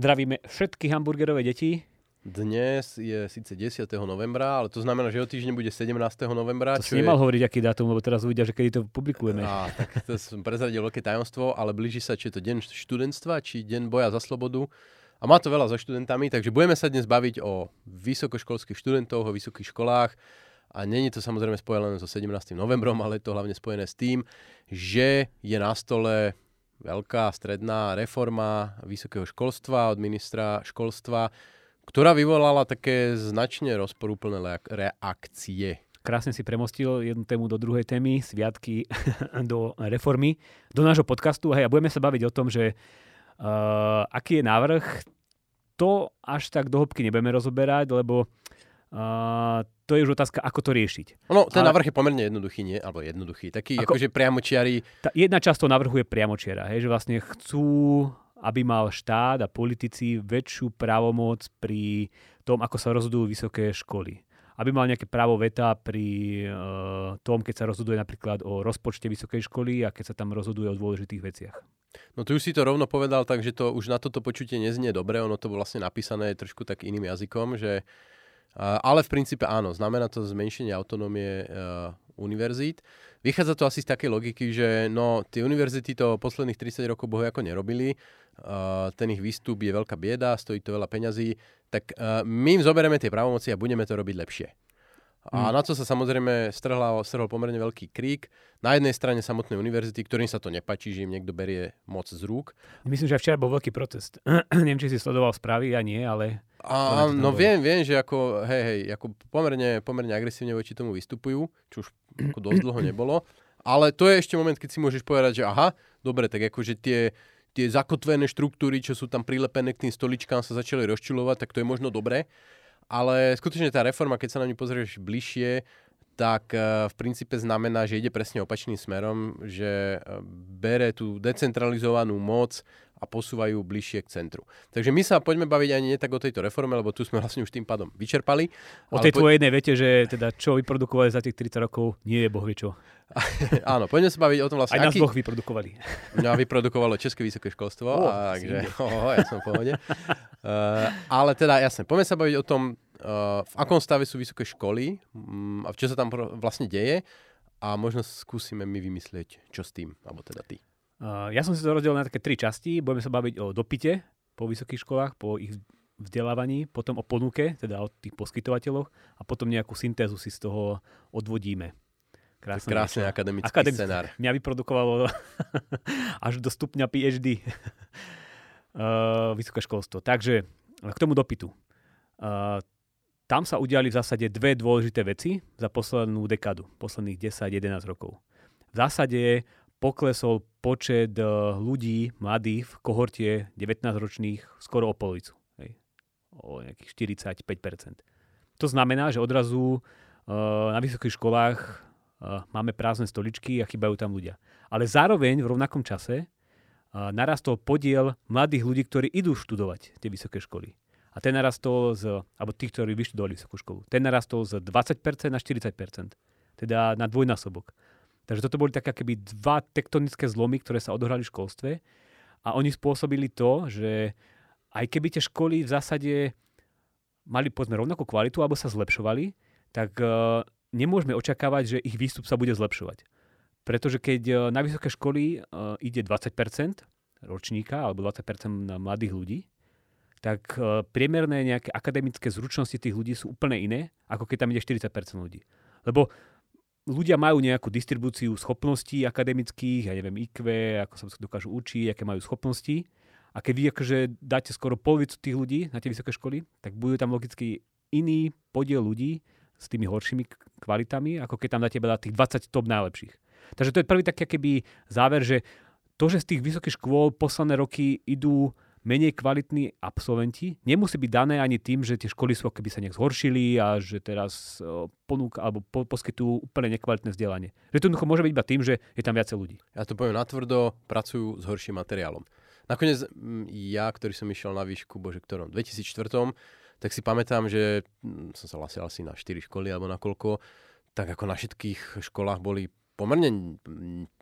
Zdravíme všetky hamburgerové deti. Dnes je síce 10. novembra, ale to znamená, že o týždeň bude 17. novembra. To si nemal je... hovoriť, aký dátum, lebo teraz uvidia, že kedy to publikujeme. Á, tak to som prezradil veľké tajomstvo, ale blíži sa, či je to deň študentstva, či deň boja za slobodu. A má to veľa so študentami, takže budeme sa dnes baviť o vysokoškolských študentoch, o vysokých školách. A není to samozrejme spojené so 17. novembrom, ale je to hlavne spojené s tým, že je na stole veľká stredná reforma vysokého školstva od ministra školstva, ktorá vyvolala také značne rozporúplné reakcie. Krásne si premostil jednu tému do druhej témy, sviatky do reformy, do nášho podcastu. Hej, a budeme sa baviť o tom, že uh, aký je návrh. To až tak do hĺbky nebudeme rozoberať, lebo uh, to je už otázka, ako to riešiť. No, ten Ale... návrh je pomerne jednoduchý, nie? Alebo jednoduchý. Taký, ako, akože priamočiari... Tá jedna časť toho návrhu je priamočiara, hej, že vlastne chcú, aby mal štát a politici väčšiu právomoc pri tom, ako sa rozhodujú vysoké školy. Aby mal nejaké právo veta pri uh, tom, keď sa rozhoduje napríklad o rozpočte vysokej školy a keď sa tam rozhoduje o dôležitých veciach. No ty už si to rovno povedal, takže to už na toto počutie neznie dobre. Ono to bolo vlastne napísané trošku tak iným jazykom, že ale v princípe áno, znamená to zmenšenie autonómie uh, univerzít. Vychádza to asi z takej logiky, že no, tie univerzity to posledných 30 rokov bohu ako nerobili, uh, ten ich výstup je veľká bieda, stojí to veľa peňazí, tak uh, my im zoberieme tie právomoci a budeme to robiť lepšie. A mm. na to sa samozrejme strhla, strhol pomerne veľký krík. Na jednej strane samotnej univerzity, ktorým sa to nepačí, že im niekto berie moc z rúk. Myslím, že včera bol veľký protest. Neviem, či si sledoval správy, ja nie, ale... A, no viem, viem, že ako, hej, hej, ako pomerne, pomerne agresívne voči tomu vystupujú, čo už ako dosť dlho nebolo. Ale to je ešte moment, keď si môžeš povedať, že aha, dobre, tak akože tie, tie zakotvené štruktúry, čo sú tam prilepené k tým stoličkám, sa začali rozčilovať, tak to je možno dobré. Ale skutočne tá reforma, keď sa na ňu pozrieš bližšie, tak eh, v princípe znamená, že ide presne opačným smerom, že eh, bere tú decentralizovanú moc a posúvajú bližšie k centru. Takže my sa poďme baviť ani nie tak o tejto reforme, lebo tu sme vlastne už tým pádom vyčerpali. O tej po... tvojej jednej vete, že teda čo vyprodukovali za tých 30 rokov, nie je boh čo. Áno, poďme sa baviť o tom vlastne. Aj nás aký... boh vyprodukovali. No a vyprodukovalo České vysoké školstvo. Oh, a, takže, oh, ja som v pohode. Uh, ale teda jasne, poďme sa baviť o tom, uh, v akom stave sú vysoké školy um, a čo sa tam vlastne deje a možno skúsime my vymyslieť, čo s tým, alebo teda ty. Uh, ja som si to rozdelil na také tri časti. Budeme sa baviť o dopite po vysokých školách, po ich vzdelávaní, potom o ponuke, teda o tých poskytovateľoch a potom nejakú syntézu si z toho odvodíme. Krásne, Krásne akademický, akademický scenár. Mňa vyprodukovalo až do stupňa PhD uh, vysoké školstvo. Takže k tomu dopytu. Uh, tam sa udiali v zásade dve dôležité veci za poslednú dekadu, posledných 10-11 rokov. V zásade poklesol počet e, ľudí, mladých v kohorte 19-ročných skoro o polovicu. Hej. O nejakých 45%. To znamená, že odrazu uh, na vysokých školách uh, máme prázdne stoličky a chýbajú tam ľudia. Ale zároveň v rovnakom čase narastol podiel mladých ľudí, ktorí idú študovať tie vysoké školy. A ten narastol z, alebo tých, ktorí vyštudovali vysokú školu, ten narastol z 20% na 40%. Teda na dvojnásobok. Takže toto boli také keby dva tektonické zlomy, ktoré sa odohrali v školstve a oni spôsobili to, že aj keby tie školy v zásade mali povedzme rovnakú kvalitu alebo sa zlepšovali, tak uh, nemôžeme očakávať, že ich výstup sa bude zlepšovať. Pretože keď uh, na vysoké školy uh, ide 20% ročníka alebo 20% na mladých ľudí, tak priemerné nejaké akademické zručnosti tých ľudí sú úplne iné, ako keď tam ide 40% ľudí. Lebo ľudia majú nejakú distribúciu schopností akademických, ja neviem, IQ, ako sa dokážu učiť, aké majú schopnosti. A keď vy akože dáte skoro polovicu tých ľudí na tie vysoké školy, tak bude tam logicky iný podiel ľudí s tými horšími kvalitami, ako keď tam dáte veľa tých 20 top najlepších. Takže to je prvý taký keby záver, že to, že z tých vysokých škôl posledné roky idú menej kvalitní absolventi. Nemusí byť dané ani tým, že tie školy sú keby sa nejak zhoršili a že teraz ponúka alebo po, poskytujú úplne nekvalitné vzdelanie. Že to jednoducho môže byť iba tým, že je tam viacej ľudí. Ja to poviem natvrdo, pracujú s horším materiálom. Nakoniec ja, ktorý som išiel na výšku, bože ktorom, 2004 tak si pamätám, že hm, som sa hlasil asi na 4 školy alebo na koľko, tak ako na všetkých školách boli pomerne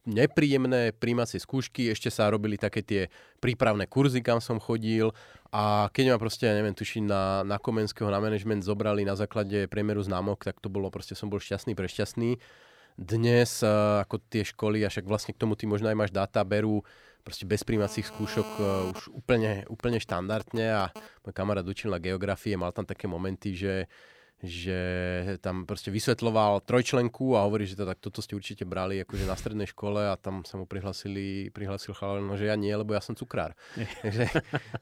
nepríjemné príjmacie skúšky, ešte sa robili také tie prípravné kurzy, kam som chodil. A keď ma proste, ja neviem, tuším na, na Komenského, na management zobrali na základe priemeru známok, tak to bolo proste, som bol šťastný, prešťastný. Dnes, eh, ako tie školy, a však vlastne k tomu ty možno aj máš dáta, berú proste bez príjmacích skúšok uh, už úplne, úplne štandardne. A môj kamarát učil na geografie, mal tam také momenty, že že tam proste vysvetloval trojčlenku a hovorí, že to, tak toto ste určite brali akože na strednej škole a tam sa mu prihlasili, prihlasil chalán, no, že ja nie, lebo ja som cukrár. takže,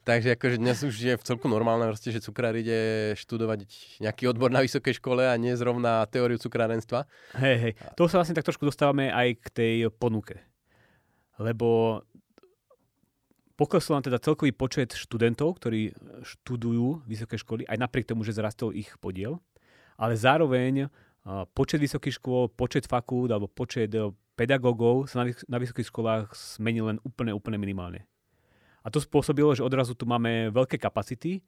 takže akože dnes už je v celku normálne, proste, že cukrár ide študovať nejaký odbor na vysokej škole a nie zrovna teóriu cukrárenstva. Hej, hej, to sa vlastne tak trošku dostávame aj k tej ponuke. Lebo poklesol nám teda celkový počet študentov, ktorí študujú vysoké školy, aj napriek tomu, že zrastol ich podiel, ale zároveň počet vysokých škôl, počet fakult alebo počet e, pedagógov sa na, vysokých školách zmenil len úplne, úplne minimálne. A to spôsobilo, že odrazu tu máme veľké kapacity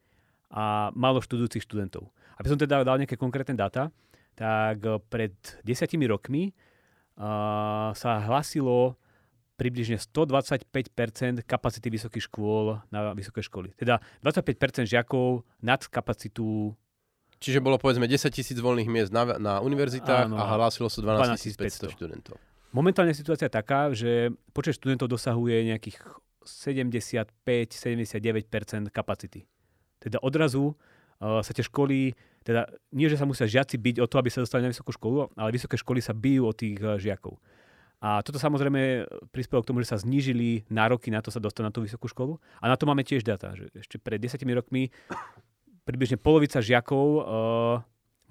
a málo študujúcich študentov. Aby som teda dal nejaké konkrétne dáta, tak e, pred desiatimi rokmi uh, sa hlasilo približne 125% kapacity vysokých škôl na vysoké školy. Teda 25% žiakov nad kapacitu Čiže bolo povedzme 10 tisíc voľných miest na, na univerzitách Áno, a hlásilo sa 12 500 študentov. Momentálne situácia je taká, že počet študentov dosahuje nejakých 75-79% kapacity. Teda odrazu uh, sa tie školy, teda nie, že sa musia žiaci byť o to, aby sa dostali na vysokú školu, ale vysoké školy sa bijú o tých uh, žiakov. A toto samozrejme prispelo k tomu, že sa znížili nároky na to sa dostať na tú vysokú školu. A na to máme tiež data, že ešte pred 10 rokmi približne polovica žiakov uh,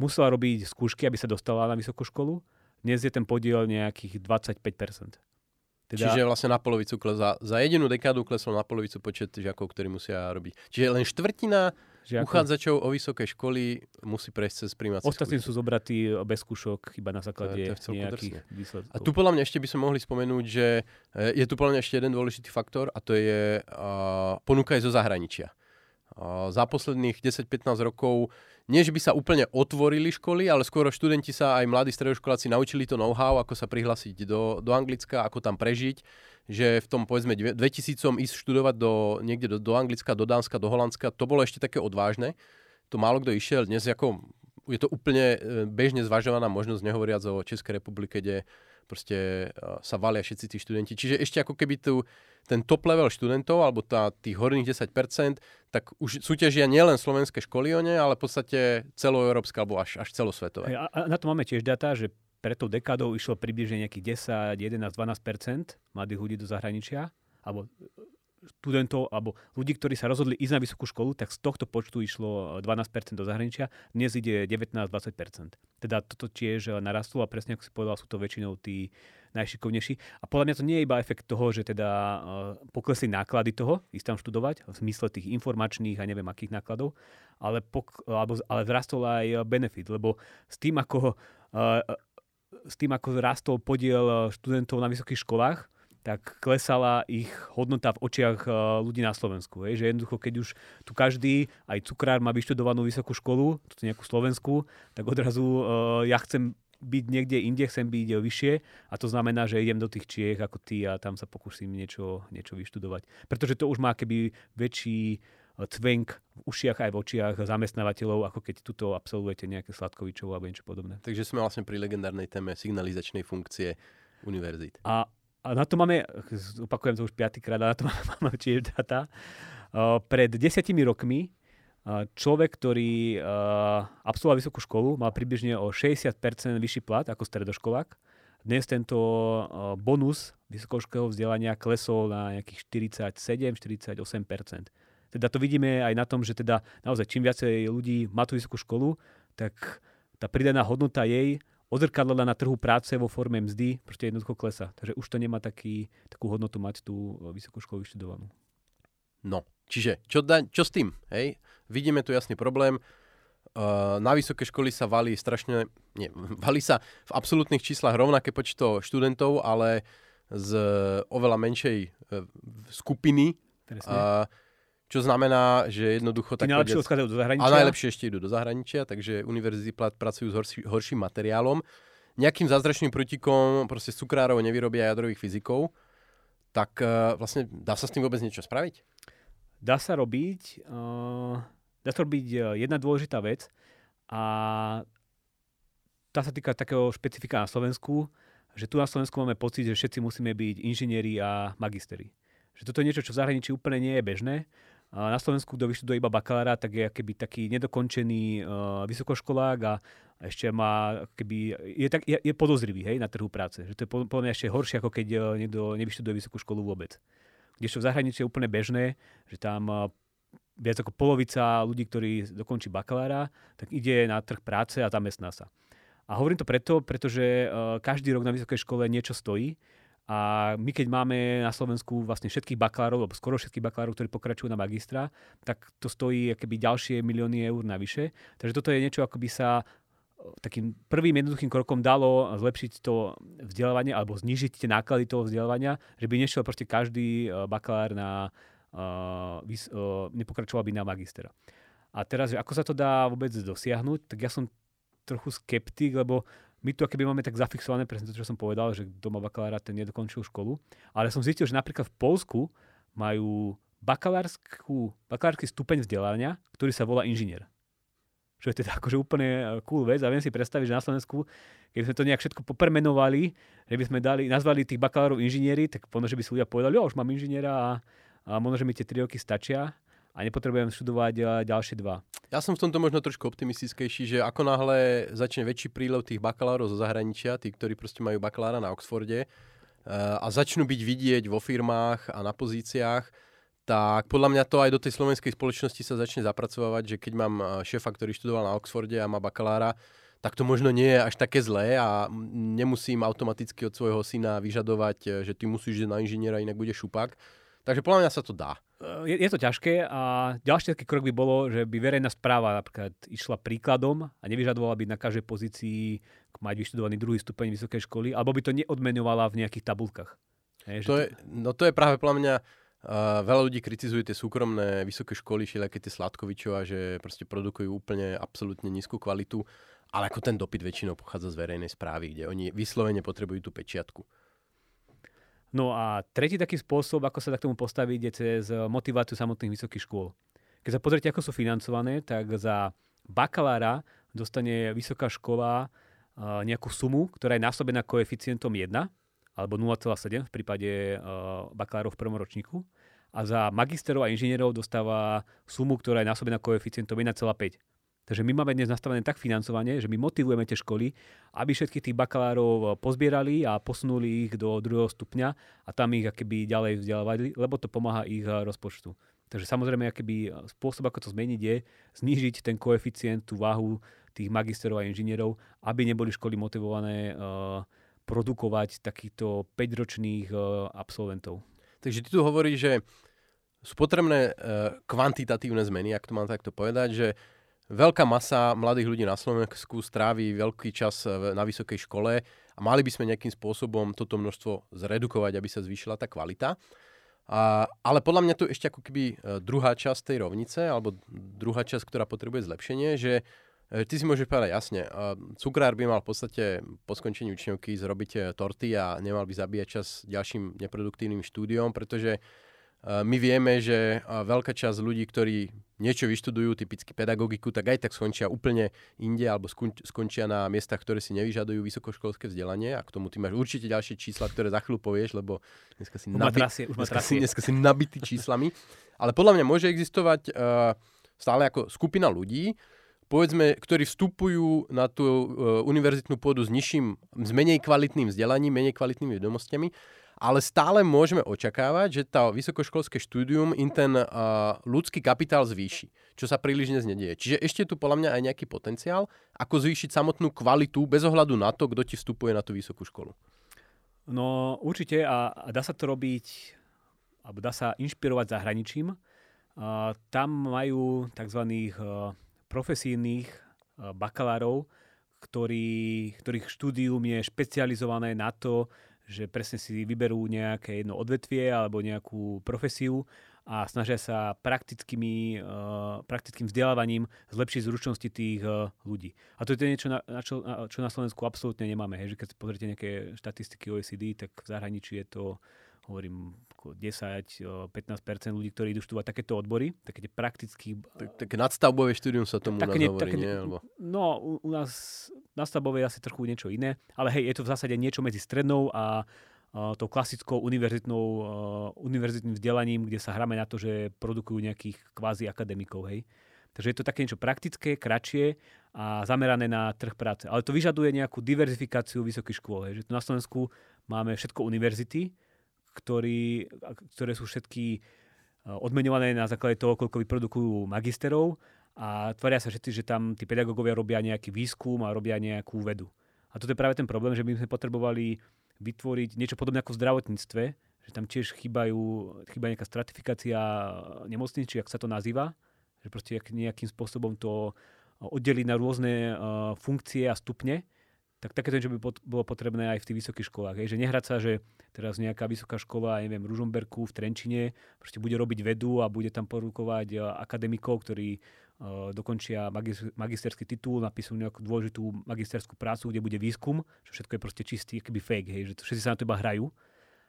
musela robiť skúšky, aby sa dostala na vysokú školu. Dnes je ten podiel nejakých 25%. Teda... Čiže vlastne na polovicu kles, za, za jedinú dekádu klesol na polovicu počet žiakov, ktorí musia robiť. Čiže len štvrtina Žiakov. Uchádzačov o vysoké školy musí prejsť cez primácie Ostatní sú zobratí bez skúšok iba na základe to, to nejakých výsledkov. A tu podľa mňa ešte by sme mohli spomenúť, že e, je tu podľa mňa ešte jeden dôležitý faktor a to je uh, ponuka aj zo zahraničia. Uh, za posledných 10-15 rokov nie, že by sa úplne otvorili školy, ale skôr študenti sa aj mladí stredoškoláci naučili to know-how, ako sa prihlásiť do, do Anglicka, ako tam prežiť že v tom povedzme 2000 ísť študovať do, niekde do, do Anglicka, do Dánska, do Holandska, to bolo ešte také odvážne. To málo kto išiel. Dnes ako, je to úplne e, bežne zvažovaná možnosť, nehovoriac o Českej republike, kde proste e, sa valia všetci tí študenti. Čiže ešte ako keby tu, ten top level študentov, alebo tá, tých horných 10%, tak už súťažia nielen slovenské školy o ne, ale v podstate celoeurópske alebo až, až celosvetové. A, a na to máme tiež data, že pred tou dekádou išlo približne nejakých 10, 11, 12% mladých ľudí do zahraničia, alebo študentov, alebo ľudí, ktorí sa rozhodli ísť na vysokú školu, tak z tohto počtu išlo 12% do zahraničia, dnes ide 19-20% Teda toto tiež narastlo a presne ako si povedal, sú to väčšinou tí najšikovnejší. A podľa mňa to nie je iba efekt toho, že teda uh, poklesli náklady toho, ísť tam študovať, v zmysle tých informačných a neviem akých nákladov, ale, pok- alebo, ale vzrastol aj benefit, lebo s tým, ako s tým, ako rastol podiel eh, študentov na vysokých školách, tak klesala ich hodnota v očiach eh, ľudí na Slovensku. Hej? Že jednoducho, keď už tu každý, aj cukrár má vyštudovanú vysokú školu, tu nejakú Slovensku, tak odrazu uh, ja chcem byť niekde inde, chcem byť vyššie a to znamená, že idem do tých Čiech ako ty a tam sa pokúsim niečo, niečo vyštudovať. Pretože to už má keby väčší cvenk v ušiach aj v očiach zamestnávateľov, ako keď tuto absolvujete nejaké sladkovičov alebo niečo podobné. Takže sme vlastne pri legendárnej téme signalizačnej funkcie univerzít. A, a na to máme, opakujem to už piatýkrát, na to máme tiež data. Pred desiatimi rokmi človek, ktorý absolvoval vysokú školu, mal približne o 60% vyšší plat ako stredoškolák. Dnes tento bonus vysokoškolského vzdelania klesol na nejakých 47-48%. Teda to vidíme aj na tom, že teda naozaj čím viacej ľudí má tú vysokú školu, tak tá pridaná hodnota jej odzrkadlená na trhu práce vo forme mzdy proste jednoducho klesa. Takže už to nemá taký, takú hodnotu mať tú vysokú školu vyštudovanú. No, čiže čo, da, čo s tým? Hej? Vidíme tu jasný problém. Uh, na vysoké školy sa valí strašne, nie, valí sa v absolútnych číslach rovnaké počto študentov, ale z oveľa menšej uh, skupiny. Uh, čo znamená, že jednoducho... Tí najlepšie odchádzajú do zahraničia. A najlepšie ešte idú do zahraničia, takže univerzity pracujú s horší, horším materiálom. Nejakým zázračným prútikom proste cukrárov nevyrobia jadrových fyzikov. Tak uh, vlastne dá sa s tým vôbec niečo spraviť? Dá sa robiť. Uh, dá sa robiť uh, jedna dôležitá vec a tá sa týka takého špecifika na Slovensku, že tu na Slovensku máme pocit, že všetci musíme byť inžinieri a magisteri. Že toto je niečo, čo v zahraničí úplne nie je bežné. Na Slovensku, kto vyštuduje iba bakalára, tak je keby taký nedokončený uh, vysokoškolák a ešte má, keby, je, tak, je, je podozrivý hej, na trhu práce. Že to je podľa mňa ešte horšie, ako keď uh, niekto nevyštuduje vysokú školu vôbec. Kdežto v zahraničí je úplne bežné, že tam uh, viac ako polovica ľudí, ktorí dokončí bakalára, tak ide na trh práce a zamestná sa. A hovorím to preto, pretože každý rok na vysokej škole niečo stojí a my keď máme na Slovensku vlastne všetkých bakalárov, alebo skoro všetkých bakalárov, ktorí pokračujú na magistra, tak to stojí akoby ďalšie milióny eur navyše. Takže toto je niečo, ako by sa e, takým prvým jednoduchým krokom dalo zlepšiť to vzdelávanie alebo znižiť tie náklady toho vzdelávania, že by nešiel proste každý e, bakalár na, uh, vys, uh, nepokračoval by na magistra. A teraz, že ako sa to dá vôbec dosiahnuť, tak ja som trochu skeptik, lebo my tu keby máme tak zafixované, presne to, čo som povedal, že doma bakalára ten nedokončil školu. Ale som zistil, že napríklad v Polsku majú bakalársky stupeň vzdelania, ktorý sa volá inžinier. Čo je teda akože úplne e, cool vec a viem si predstaviť, že na Slovensku, keby sme to nejak všetko popremenovali, že by sme dali, nazvali tých bakalárov inžinieri, tak možno, že by si ľudia povedali, jo, už mám inžiniera a, a možno, že mi tie tri roky stačia a nepotrebujem študovať e, ďalšie dva. Ja som v tomto možno trošku optimistickejší, že ako náhle začne väčší prílev tých bakalárov zo zahraničia, tí, ktorí proste majú bakalára na Oxforde, e, a začnú byť vidieť vo firmách a na pozíciách, tak podľa mňa to aj do tej slovenskej spoločnosti sa začne zapracovať, že keď mám e, šéfa, ktorý študoval na Oxforde a má bakalára, tak to možno nie je až také zlé a nemusím automaticky od svojho syna vyžadovať, že ty musíš ísť na inžiniera, inak bude šupak. Takže podľa mňa sa to dá je, je to ťažké a ďalší taký krok by bolo, že by verejná správa napríklad išla príkladom a nevyžadovala by na každej pozícii mať vyštudovaný druhý stupeň vysokej školy, alebo by to neodmenovala v nejakých tabulkách. Hej, to, je, no to je práve podľa mňa Uh, veľa ľudí kritizuje tie súkromné vysoké školy, všelijaké tie Sladkovičova, že proste produkujú úplne absolútne nízku kvalitu, ale ako ten dopyt väčšinou pochádza z verejnej správy, kde oni vyslovene potrebujú tú pečiatku. No a tretí taký spôsob, ako sa k tomu postaviť, je cez motiváciu samotných vysokých škôl. Keď sa pozrite, ako sú financované, tak za bakalára dostane vysoká škola nejakú sumu, ktorá je násobená koeficientom 1, alebo 0,7 v prípade bakalárov v prvom ročníku. A za magisterov a inžinierov dostáva sumu, ktorá je násobená koeficientom 1,5. Takže my máme dnes nastavené tak financovanie, že my motivujeme tie školy, aby všetkých tých bakalárov pozbierali a posunuli ich do druhého stupňa a tam ich akéby ďalej vzdelávali, lebo to pomáha ich eh, rozpočtu. Takže samozrejme, akéby spôsob, ako to zmeniť, je znížiť ten koeficient, tú váhu tých magisterov a inžinierov, aby neboli školy motivované uh, produkovať takýchto 5-ročných uh, absolventov. Takže ty tu hovoríš, že sú potrebné kvantitatívne zmeny, ak to mám takto povedať, že veľká masa mladých ľudí na Slovensku strávi veľký čas na vysokej škole a mali by sme nejakým spôsobom toto množstvo zredukovať, aby sa zvýšila tá kvalita. A, ale podľa mňa to ešte ako keby e, druhá časť tej rovnice, alebo druhá časť, ktorá potrebuje zlepšenie, že e, ty si môžeš povedať jasne, cukrár by mal v podstate po skončení učňovky zrobiť e, torty a nemal by zabíjať čas ďalším neproduktívnym štúdiom, pretože my vieme, že veľká časť ľudí, ktorí niečo vyštudujú, typicky pedagogiku, tak aj tak skončia úplne inde alebo skončia na miestach, ktoré si nevyžadujú vysokoškolské vzdelanie a k tomu ty máš určite ďalšie čísla, ktoré za chvíľu povieš, lebo dneska si, nabi- trasie, dneska si, dneska si nabitý číslami. Ale podľa mňa môže existovať uh, stále ako skupina ľudí, povedzme, ktorí vstupujú na tú uh, univerzitnú pôdu s nižším, s menej kvalitným vzdelaním, menej kvalitnými vedomostiami ale stále môžeme očakávať, že tá vysokoškolské štúdium im ten uh, ľudský kapitál zvýši, čo sa príliš dnes nedieje. Čiže ešte tu podľa mňa aj nejaký potenciál, ako zvýšiť samotnú kvalitu bez ohľadu na to, kto ti vstupuje na tú vysokú školu. No určite a, a dá sa to robiť, alebo dá sa inšpirovať zahraničím. Uh, tam majú tzv. Uh, profesijných uh, bakalárov, ktorý, ktorých štúdium je špecializované na to, že presne si vyberú nejaké jedno odvetvie alebo nejakú profesiu a snažia sa praktickými, uh, praktickým vzdelávaním zlepšiť zručnosti tých uh, ľudí. A to je to niečo, na, čo, na, čo na Slovensku absolútne nemáme. Hej. Že keď pozrite nejaké štatistiky OECD, tak v zahraničí je to hovorím 10-15% ľudí, ktorí idú študovať takéto odbory, také tie prakticky... Tak, také nadstavbové štúdium sa tomu tak, hovorí, také, nie? Alebo... No, u, u nás nadstavbové je asi trochu niečo iné, ale hej, je to v zásade niečo medzi strednou a tou klasickou univerzitnou, univerzitným vzdelaním, kde sa hráme na to, že produkujú nejakých kvázi akademikov. Hej. Takže je to také niečo praktické, kratšie a zamerané na trh práce. Ale to vyžaduje nejakú diverzifikáciu vysokých škôl. Hej. Že tu na Slovensku máme všetko univerzity, ktorý, ktoré sú všetky odmenované na základe toho, koľko vyprodukujú magisterov a tvária sa všetci, že tam tí pedagógovia robia nejaký výskum a robia nejakú vedu. A toto je práve ten problém, že my sme potrebovali vytvoriť niečo podobné ako v zdravotníctve, že tam tiež chýbajú, chýba nejaká stratifikácia nemocníc, či ak sa to nazýva, že proste nejakým spôsobom to oddeliť na rôzne uh, funkcie a stupne, tak takéto niečo by pot- bolo potrebné aj v tých vysokých školách. Hej. Že nehrať sa, že teraz nejaká vysoká škola, neviem, v Ružomberku, v Trenčine, proste bude robiť vedu a bude tam porukovať uh, akademikov, ktorí uh, dokončia magis- magisterský titul, napíšu nejakú dôležitú magisterskú prácu, kde bude výskum, že všetko je proste čistý, akýby fake, hej, že všetci sa na to iba hrajú.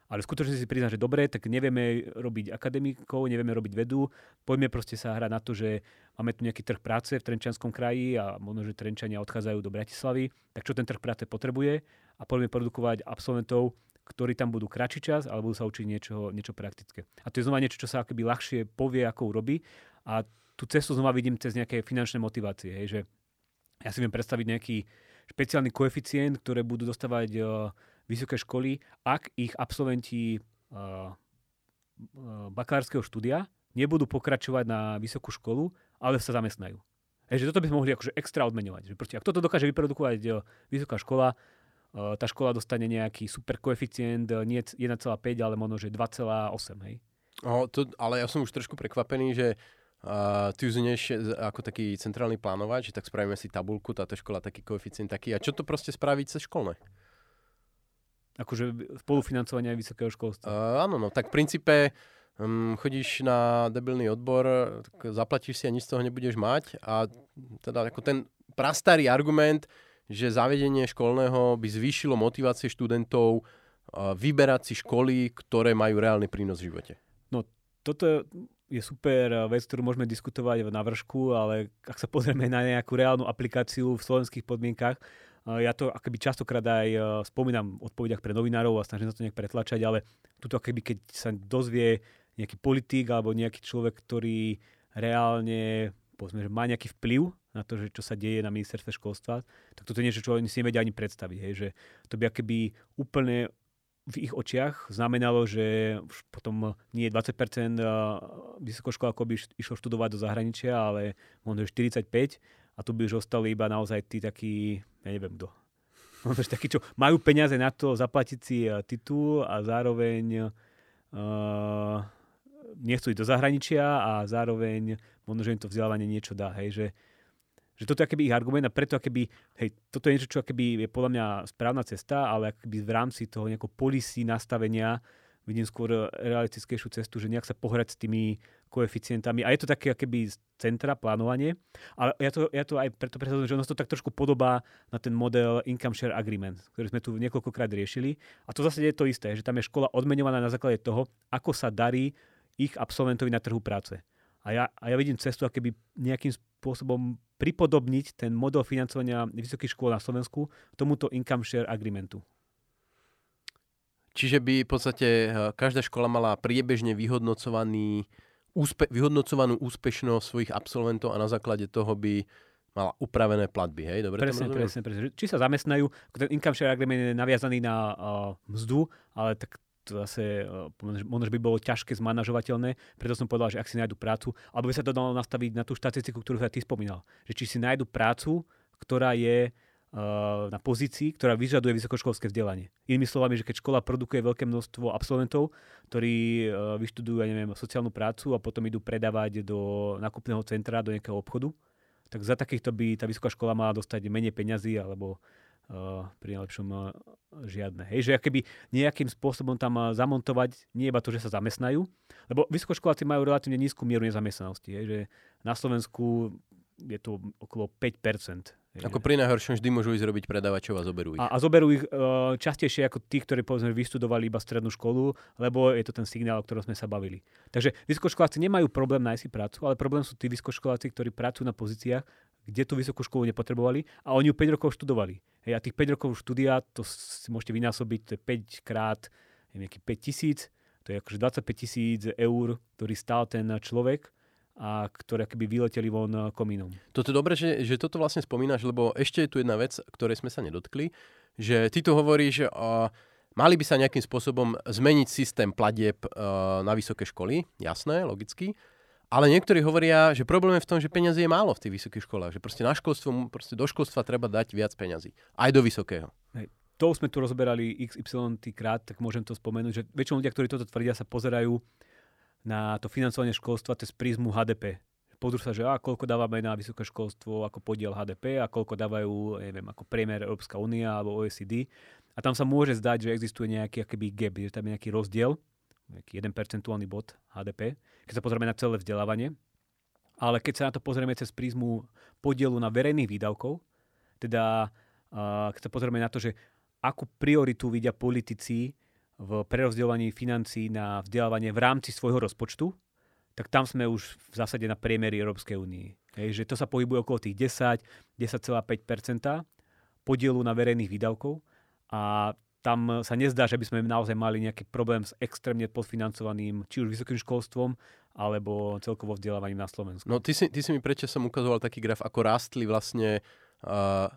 Ale skutočne si priznať, že dobre, tak nevieme robiť akademikov, nevieme robiť vedu, poďme proste sa hrať na to, že máme tu nejaký trh práce v Trenčanskom kraji a možno, že Trenčania odchádzajú do Bratislavy, tak čo ten trh práce potrebuje a poďme produkovať absolventov, ktorí tam budú kratší čas, ale budú sa učiť niečo, niečo praktické. A to je znova niečo, čo sa akoby ľahšie povie, ako urobí. A tú cestu znova vidím cez nejaké finančné motivácie. Hej, že ja si viem predstaviť nejaký špeciálny koeficient, ktoré budú dostávať uh, vysoké školy, ak ich absolventi uh, bakalárskeho štúdia nebudú pokračovať na vysokú školu, ale sa zamestnajú. Hej, že toto by sme mohli akože extra odmeňovať. Že proste, ak toto dokáže vyprodukovať uh, vysoká škola, tá škola dostane nejaký super koeficient, nie 1,5, ale možno, že 2,8. Hej. Oh, to, ale ja som už trošku prekvapený, že uh, ty uznieš ako taký centrálny plánovač, že tak spravíme si tabulku, táto škola taký koeficient taký. A čo to proste spraví cez školné? Akože spolufinancovanie aj vysokého školstva. Uh, áno, no tak v princípe um, chodíš na debilný odbor, tak zaplatíš si a nič z toho nebudeš mať a teda ako ten prastarý argument, že zavedenie školného by zvýšilo motivácie študentov uh, vyberať si školy, ktoré majú reálny prínos v živote. No toto je super vec, ktorú môžeme diskutovať na vršku, ale ak sa pozrieme na nejakú reálnu aplikáciu v slovenských podmienkach, ja to akoby častokrát aj e, spomínam v odpovediach pre novinárov a snažím sa to nejak pretlačať, ale tuto akoby keď sa dozvie nejaký politik alebo nejaký človek, ktorý reálne povedzme, že má nejaký vplyv na to, že čo sa deje na ministerstve školstva, tak toto je niečo, čo oni si nevedia ani predstaviť. Hej, že to by akoby úplne v ich očiach znamenalo, že už potom nie 20% e, vysokoškolákov by išlo študovať do zahraničia, ale možno 45 a tu by už ostali iba naozaj tí takí, ja neviem kto. Možno takí, čo majú peniaze na to zaplatiť si eh, titul a zároveň uh, nechcú ísť do zahraničia a zároveň možno, že im to vzdelávanie niečo dá. Hej, že, že toto je ich argument a preto akéby, hej, toto je niečo, čo akéby je podľa mňa správna cesta, ale akéby v rámci toho nejakého policy nastavenia vidím skôr realistickejšiu cestu, že nejak sa pohrať s tými koeficientami. A je to také akéby z centra plánovanie. Ale ja to, ja to aj preto predstavujem, že ono to tak trošku podobá na ten model Income Share Agreement, ktorý sme tu niekoľkokrát riešili. A to zase je to isté, že tam je škola odmenovaná na základe toho, ako sa darí ich absolventovi na trhu práce. A ja, a ja vidím cestu, aké by nejakým spôsobom pripodobniť ten model financovania vysokých škôl na Slovensku tomuto Income Share Agreementu. Čiže by v podstate eh, každá škola mala priebežne vyhodnocovaný, úspe, vyhodnocovanú úspešnosť svojich absolventov a na základe toho by mala upravené platby, hej? Dobre presne, presne, presne. Či sa zamestnajú, ten income share agreement je naviazaný na uh, mzdu, ale tak to zase uh, možno, by bolo ťažké zmanažovateľné, preto som povedal, že ak si nájdu prácu, alebo by sa to dalo nastaviť na tú štatistiku, ktorú sa ty spomínal, že či si nájdu prácu, ktorá je na pozícii, ktorá vyžaduje vysokoškolské vzdelanie. Inými slovami, že keď škola produkuje veľké množstvo absolventov, ktorí vyštudujú, ja neviem, sociálnu prácu a potom idú predávať do nákupného centra, do nejakého obchodu, tak za takýchto by tá vysoká škola mala dostať menej peňazí alebo uh, pri najlepšom uh, žiadne. Hej, že keby nejakým spôsobom tam zamontovať, nie iba to, že sa zamestnajú, lebo vysokoškoláci majú relatívne nízku mieru nezamestnanosti. Hej, že na Slovensku je to okolo 5%. Ako pri najhoršom vždy môžu ísť robiť predávačov a zoberú ich. A, a zoberú ich uh, častejšie ako tí, ktorí povedzme vystudovali iba strednú školu, lebo je to ten signál, o ktorom sme sa bavili. Takže vysokoškoláci nemajú problém nájsť si prácu, ale problém sú tí vysokoškoláci, ktorí pracujú na pozíciách, kde tú vysokú školu nepotrebovali a oni ju 5 rokov študovali. Hej, a tých 5 rokov štúdia, to si môžete vynásobiť, to je 5 krát nejaký 5 tisíc, to je akože 25 tisíc eur, ktorý stál ten človek a ktoré keby vyleteli von eh, komínom. Toto je dobré, že, že toto vlastne spomínaš, lebo ešte je tu jedna vec, ktorej sme sa nedotkli, že ty tu hovoríš, že uh, mali by sa nejakým spôsobom zmeniť systém platieb uh, na vysoké školy, jasné, logicky, ale niektorí hovoria, že problém je v tom, že peniazy je málo v tých vysokých školách, že proste na školstvo, proste do školstva treba dať viac peňazí, aj do vysokého. Hej. To sme tu rozberali XY krát, tak môžem to spomenúť, že väčšinou ľudia, ktorí toto tvrdia, sa pozerajú na to financovanie školstva cez prízmu HDP. Pozrú sa, že a koľko dávame na vysoké školstvo ako podiel HDP a koľko dávajú, neviem, ako priemer Európska únia alebo OECD. A tam sa môže zdať, že existuje nejaký akoby gap, že tam je nejaký rozdiel, nejaký 1 percentuálny bod HDP, keď sa pozrieme na celé vzdelávanie. Ale keď sa na to pozrieme cez prízmu podielu na verejných výdavkov, teda keď sa pozrieme na to, že akú prioritu vidia politici v prerozdeľovaní financí na vzdelávanie v rámci svojho rozpočtu, tak tam sme už v zásade na priemery Európskej únie. Hej, to sa pohybuje okolo tých 10, 10,5 podielu na verejných výdavkov a tam sa nezdá, že by sme naozaj mali nejaký problém s extrémne podfinancovaným či už vysokým školstvom, alebo celkovo vzdelávaním na Slovensku. No ty si, ty si mi prečo som ukazoval taký graf, ako rástli vlastne uh,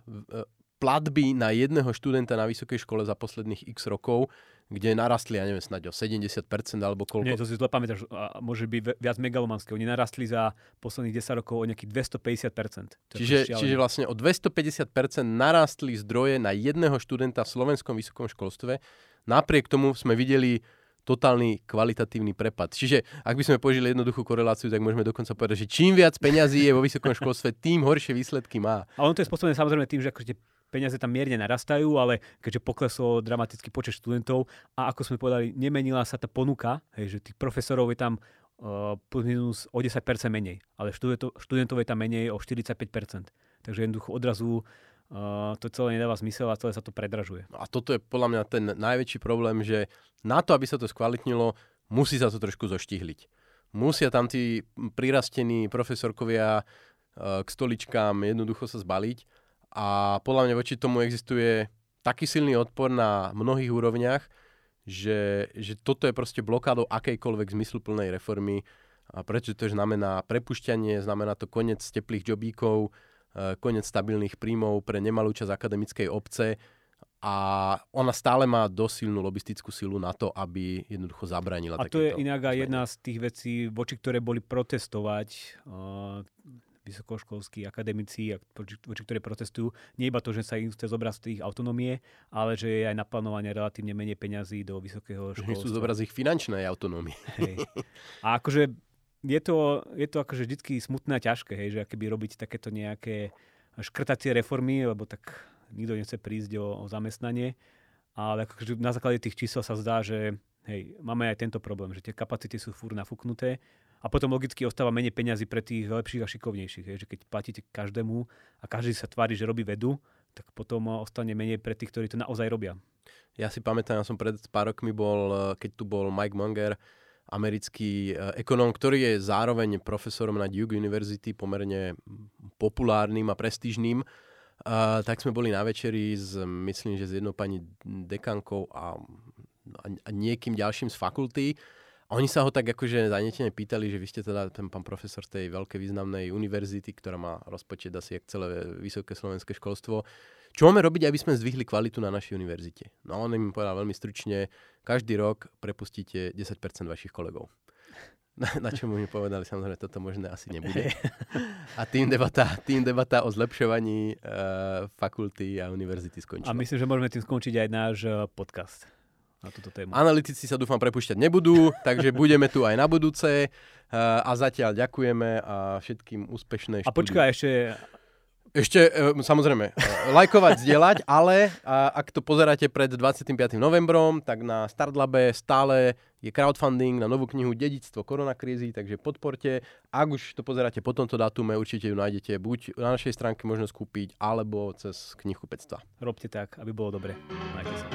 platby na jedného študenta na vysokej škole za posledných x rokov kde narastli, ja neviem, snáď o 70% alebo koľko. Nie, to si zle pamätáš, môže byť viac megalomanské. Oni narastli za posledných 10 rokov o nejakých 250%. Čiže, čiže vlastne o 250% narastli zdroje na jedného študenta v slovenskom vysokom školstve. Napriek tomu sme videli totálny kvalitatívny prepad. Čiže ak by sme použili jednoduchú koreláciu, tak môžeme dokonca povedať, že čím viac peňazí je vo vysokom školstve, tým horšie výsledky má. A ono to je spôsobené samozrejme tým, že akože peniaze tam mierne narastajú, ale keďže poklesol dramatický počet študentov a ako sme povedali, nemenila sa tá ponuka, hej, že tých profesorov je tam uh, plus minus o 10% menej, ale študentov, je tam menej o 45%. Takže jednoducho odrazu uh, to celé nedáva zmysel a celé sa to predražuje. A toto je podľa mňa ten najväčší problém, že na to, aby sa to skvalitnilo, musí sa to trošku zoštihliť. Musia tam tí prirastení profesorkovia uh, k stoličkám jednoducho sa zbaliť a podľa mňa voči tomu existuje taký silný odpor na mnohých úrovniach, že, že toto je proste blokádou akejkoľvek zmysluplnej reformy. A prečo to znamená prepušťanie, znamená to koniec teplých jobíkov, e, koniec stabilných príjmov pre nemalú časť akademickej obce a ona stále má dosť silnú lobistickú silu na to, aby jednoducho zabránila. A to je inak aj jedna z tých vecí, voči ktoré boli protestovať uh, vysokoškolskí akademici, voči ktorí protestujú, nie iba to, že sa im chce zobrať z tých autonómie, ale že je aj naplánované relatívne menej peňazí do vysokého školstva. Že sú zobrať z ich finančnej autonómie. Hej. A akože je to, je to akože vždy smutné a ťažké, hej, že akoby robiť takéto nejaké škrtacie reformy, lebo tak nikto nechce prísť o, o zamestnanie, ale akože na základe tých čísel sa zdá, že hej, máme aj tento problém, že tie kapacity sú fúr nafúknuté a potom logicky ostáva menej peňazí pre tých lepších a šikovnejších. Je, že keď platíte každému a každý sa tvári, že robí vedu, tak potom ostane menej pre tých, ktorí to naozaj robia. Ja si pamätám, ja som pred pár rokmi bol, eh, keď tu bol Mike Munger, americký eh, ekonóm, ktorý je zároveň profesorom na Duke University, pomerne populárnym a prestížným. Uh, tak sme boli na večeri s, myslím, že s jednou pani dekankou a, a niekým ďalším z fakulty. Oni sa ho tak akože zanetene pýtali, že vy ste teda ten pán profesor tej veľkej významnej univerzity, ktorá má rozpočet asi jak celé vysoké slovenské školstvo. Čo máme robiť, aby sme zdvihli kvalitu na našej univerzite? No on im povedal veľmi stručne, každý rok prepustíte 10% vašich kolegov. Na, na čo mu povedali, samozrejme, toto možné asi nebude. A tým debata, tým debata o zlepšovaní uh, fakulty a univerzity skončila. A myslím, že môžeme tým skončiť aj náš uh, podcast na túto tému. Analytici sa dúfam prepušťať nebudú, takže budeme tu aj na budúce. A zatiaľ ďakujeme a všetkým úspešné A počkaj ešte, Ešte, e, samozrejme, e, lajkovať, zdieľať, ale ak to pozeráte pred 25. novembrom, tak na Startlabe stále je crowdfunding na novú knihu Dedictvo koronakrízy, takže podporte. Ak už to pozeráte po tomto datume, určite ju nájdete buď na našej stránke možno skúpiť, alebo cez knihu 500. Robte tak, aby bolo dobre. Majte sa.